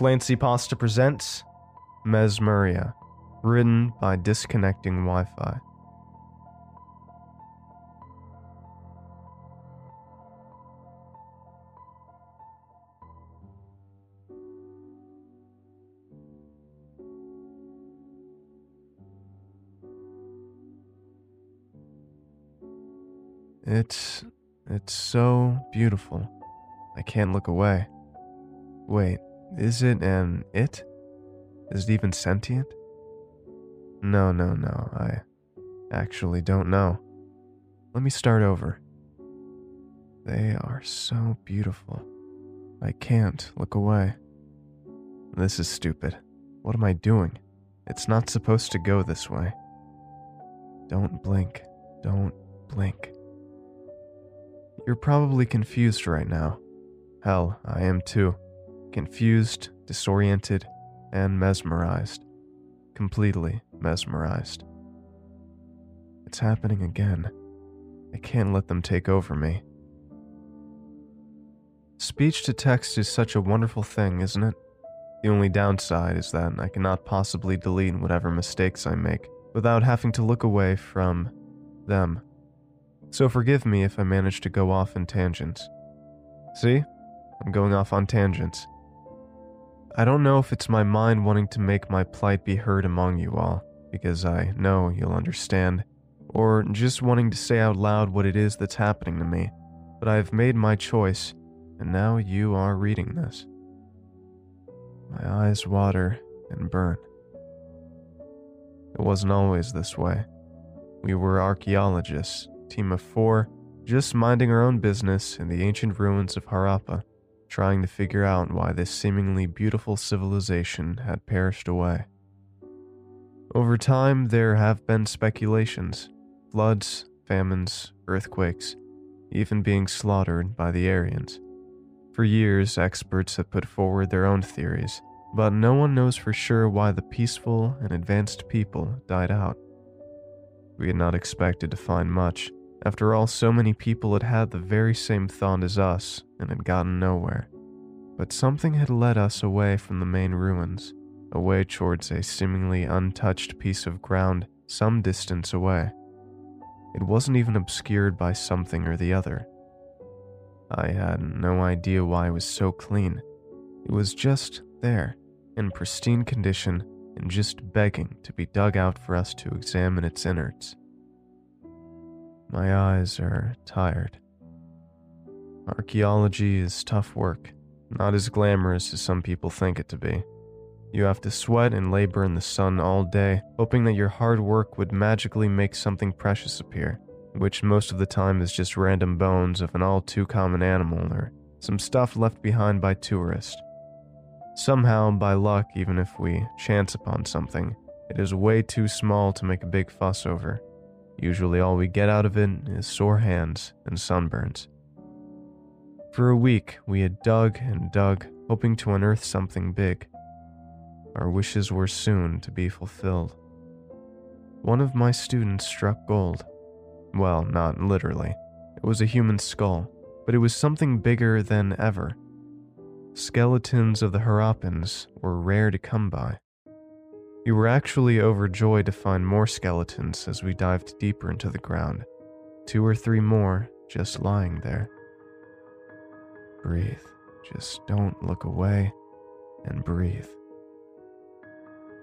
Clancy Pasta presents Mesmeria, written by Disconnecting Wi Fi. It's. it's so beautiful. I can't look away. Wait, is it an it? Is it even sentient? No, no, no, I actually don't know. Let me start over. They are so beautiful. I can't look away. This is stupid. What am I doing? It's not supposed to go this way. Don't blink. Don't blink. You're probably confused right now. Hell, I am too. Confused, disoriented, and mesmerized. Completely mesmerized. It's happening again. I can't let them take over me. Speech to text is such a wonderful thing, isn't it? The only downside is that I cannot possibly delete whatever mistakes I make without having to look away from them. So forgive me if I manage to go off in tangents. See? I'm going off on tangents. I don't know if it's my mind wanting to make my plight be heard among you all, because I know you'll understand, or just wanting to say out loud what it is that's happening to me, but I've made my choice, and now you are reading this. My eyes water and burn. It wasn't always this way. We were archaeologists, team of four, just minding our own business in the ancient ruins of Harappa, trying to figure out why this seemingly beautiful civilization had perished away. Over time, there have been speculations floods, famines, earthquakes, even being slaughtered by the Aryans. For years, experts have put forward their own theories, but no one knows for sure why the peaceful and advanced people died out. We had not expected to find much, after all, so many people had had the very same thought as us and had gotten nowhere. But something had led us away from the main ruins, away towards a seemingly untouched piece of ground some distance away. It wasn't even obscured by something or the other. I had no idea why it was so clean. It was just there, in pristine condition, and just begging to be dug out for us to examine its innards. My eyes are tired. Archaeology is tough work, not as glamorous as some people think it to be. You have to sweat and labor in the sun all day, hoping that your hard work would magically make something precious appear, which most of the time is just random bones of an all too common animal or some stuff left behind by tourists. Somehow, by luck, even if we chance upon something, it is way too small to make a big fuss over. Usually, all we get out of it is sore hands and sunburns. For a week, we had dug and dug, hoping to unearth something big. Our wishes were soon to be fulfilled. One of my students struck gold. Well, not literally. It was a human skull, but it was something bigger than ever. Skeletons of the Harappans were rare to come by. We were actually overjoyed to find more skeletons as we dived deeper into the ground. Two or three more just lying there. Breathe. Just don't look away and breathe.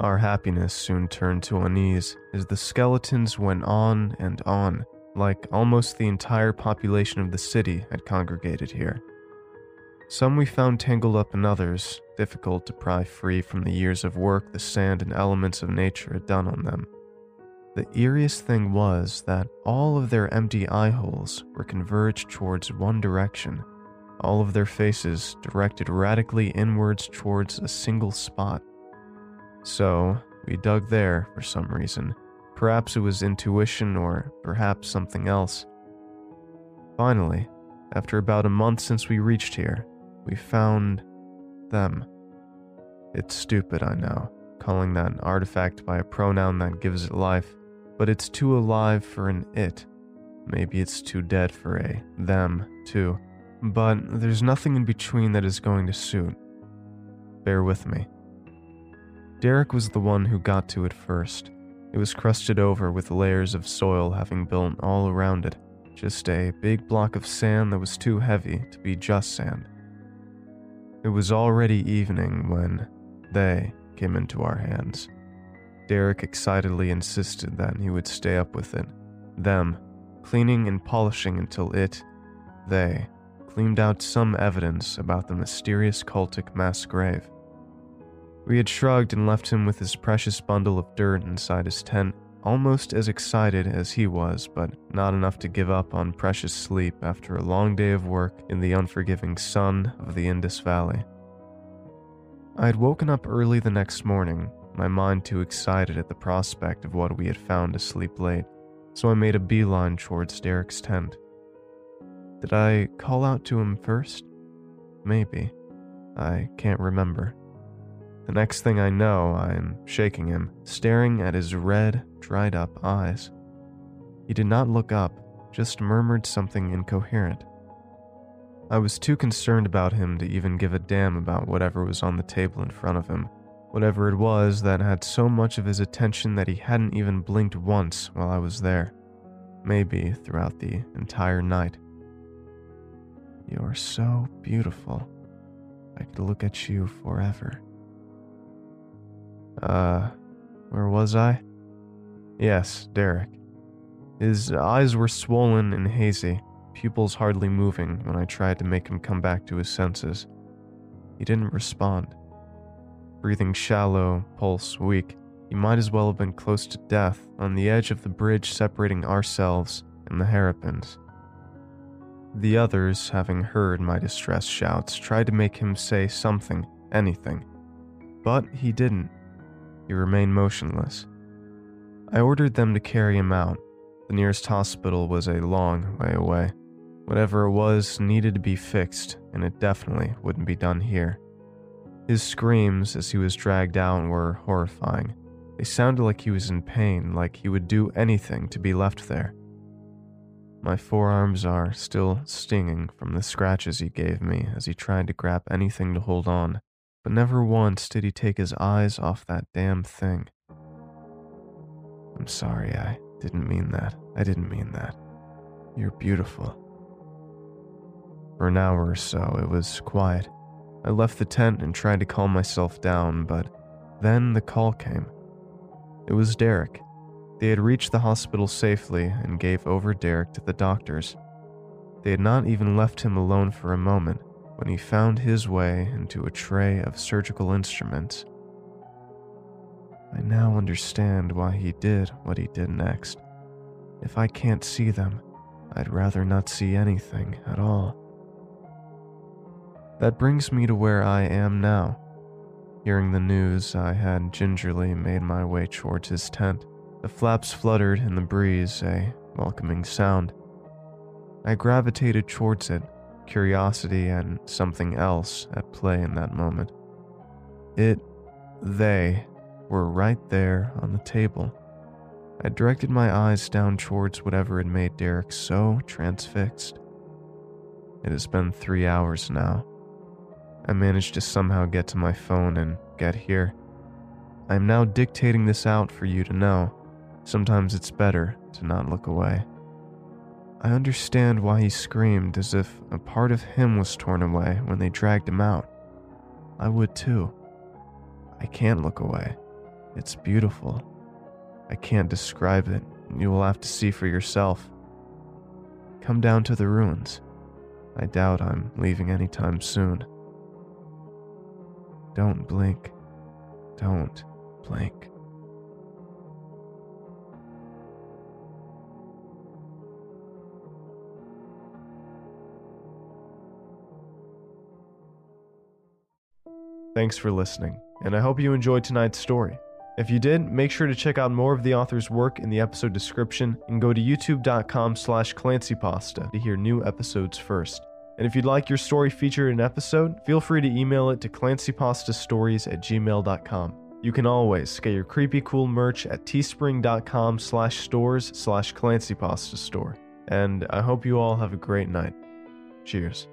Our happiness soon turned to unease as the skeletons went on and on, like almost the entire population of the city had congregated here. Some we found tangled up in others, difficult to pry free from the years of work the sand and elements of nature had done on them. The eeriest thing was that all of their empty eye holes were converged towards one direction, all of their faces directed radically inwards towards a single spot. So, we dug there for some reason. Perhaps it was intuition or perhaps something else. Finally, after about a month since we reached here, we found them. It's stupid, I know, calling that an artifact by a pronoun that gives it life, but it's too alive for an it. Maybe it's too dead for a them, too. But there's nothing in between that is going to suit. bear with me. Derek was the one who got to it first. It was crusted over with layers of soil having built all around it, just a big block of sand that was too heavy to be just sand. It was already evening when they came into our hands. Derek excitedly insisted that he would stay up with it. Them, cleaning and polishing until it, they, cleaned out some evidence about the mysterious cultic mass grave. We had shrugged and left him with his precious bundle of dirt inside his tent, almost as excited as he was, but not enough to give up on precious sleep after a long day of work in the unforgiving sun of the Indus Valley. I had woken up early the next morning, my mind too excited at the prospect of what we had found to sleep late, so I made a beeline towards Derek's tent. Did I call out to him first? Maybe. I can't remember. The next thing I know, I'm shaking him, staring at his red, dried up eyes. He did not look up, just murmured something incoherent. I was too concerned about him to even give a damn about whatever was on the table in front of him, whatever it was that had so much of his attention that he hadn't even blinked once while I was there, maybe throughout the entire night. You're so beautiful. I could look at you forever. Uh, where was I? Yes, Derek. His eyes were swollen and hazy, pupils hardly moving when I tried to make him come back to his senses. He didn't respond. Breathing shallow, pulse weak, he might as well have been close to death on the edge of the bridge separating ourselves and the Harappans. The others, having heard my distress shouts, tried to make him say something, anything. But he didn't. He remained motionless. I ordered them to carry him out. The nearest hospital was a long way away. Whatever it was needed to be fixed, and it definitely wouldn't be done here. His screams as he was dragged out were horrifying. They sounded like he was in pain, like he would do anything to be left there. My forearms are still stinging from the scratches he gave me as he tried to grab anything to hold on, but never once did he take his eyes off that damn thing. I'm sorry, I didn't mean that. I didn't mean that. You're beautiful. For an hour or so, it was quiet. I left the tent and tried to calm myself down, but then the call came. It was Derek. They had reached the hospital safely and gave over Derek to the doctors. They had not even left him alone for a moment when he found his way into a tray of surgical instruments. I now understand why he did what he did next. If I can't see them, I'd rather not see anything at all. That brings me to where I am now. Hearing the news, I had gingerly made my way towards his tent. The flaps fluttered in the breeze, a welcoming sound. I gravitated towards it, curiosity and something else at play in that moment. It, they, were right there on the table. I directed my eyes down towards whatever had made Derek so transfixed. It has been three hours now. I managed to somehow get to my phone and get here. I am now dictating this out for you to know. Sometimes it's better to not look away. I understand why he screamed as if a part of him was torn away when they dragged him out. I would too. I can't look away. It's beautiful. I can't describe it. You will have to see for yourself. Come down to the ruins. I doubt I'm leaving anytime soon. Don't blink. Don't blink. Thanks for listening, and I hope you enjoyed tonight's story. If you did, make sure to check out more of the author's work in the episode description and go to youtube.com slash clancypasta to hear new episodes first. And if you'd like your story featured in an episode, feel free to email it to clancypastastories at gmail.com. You can always get your creepy cool merch at teespring.com slash stores slash clancypastastore. And I hope you all have a great night. Cheers.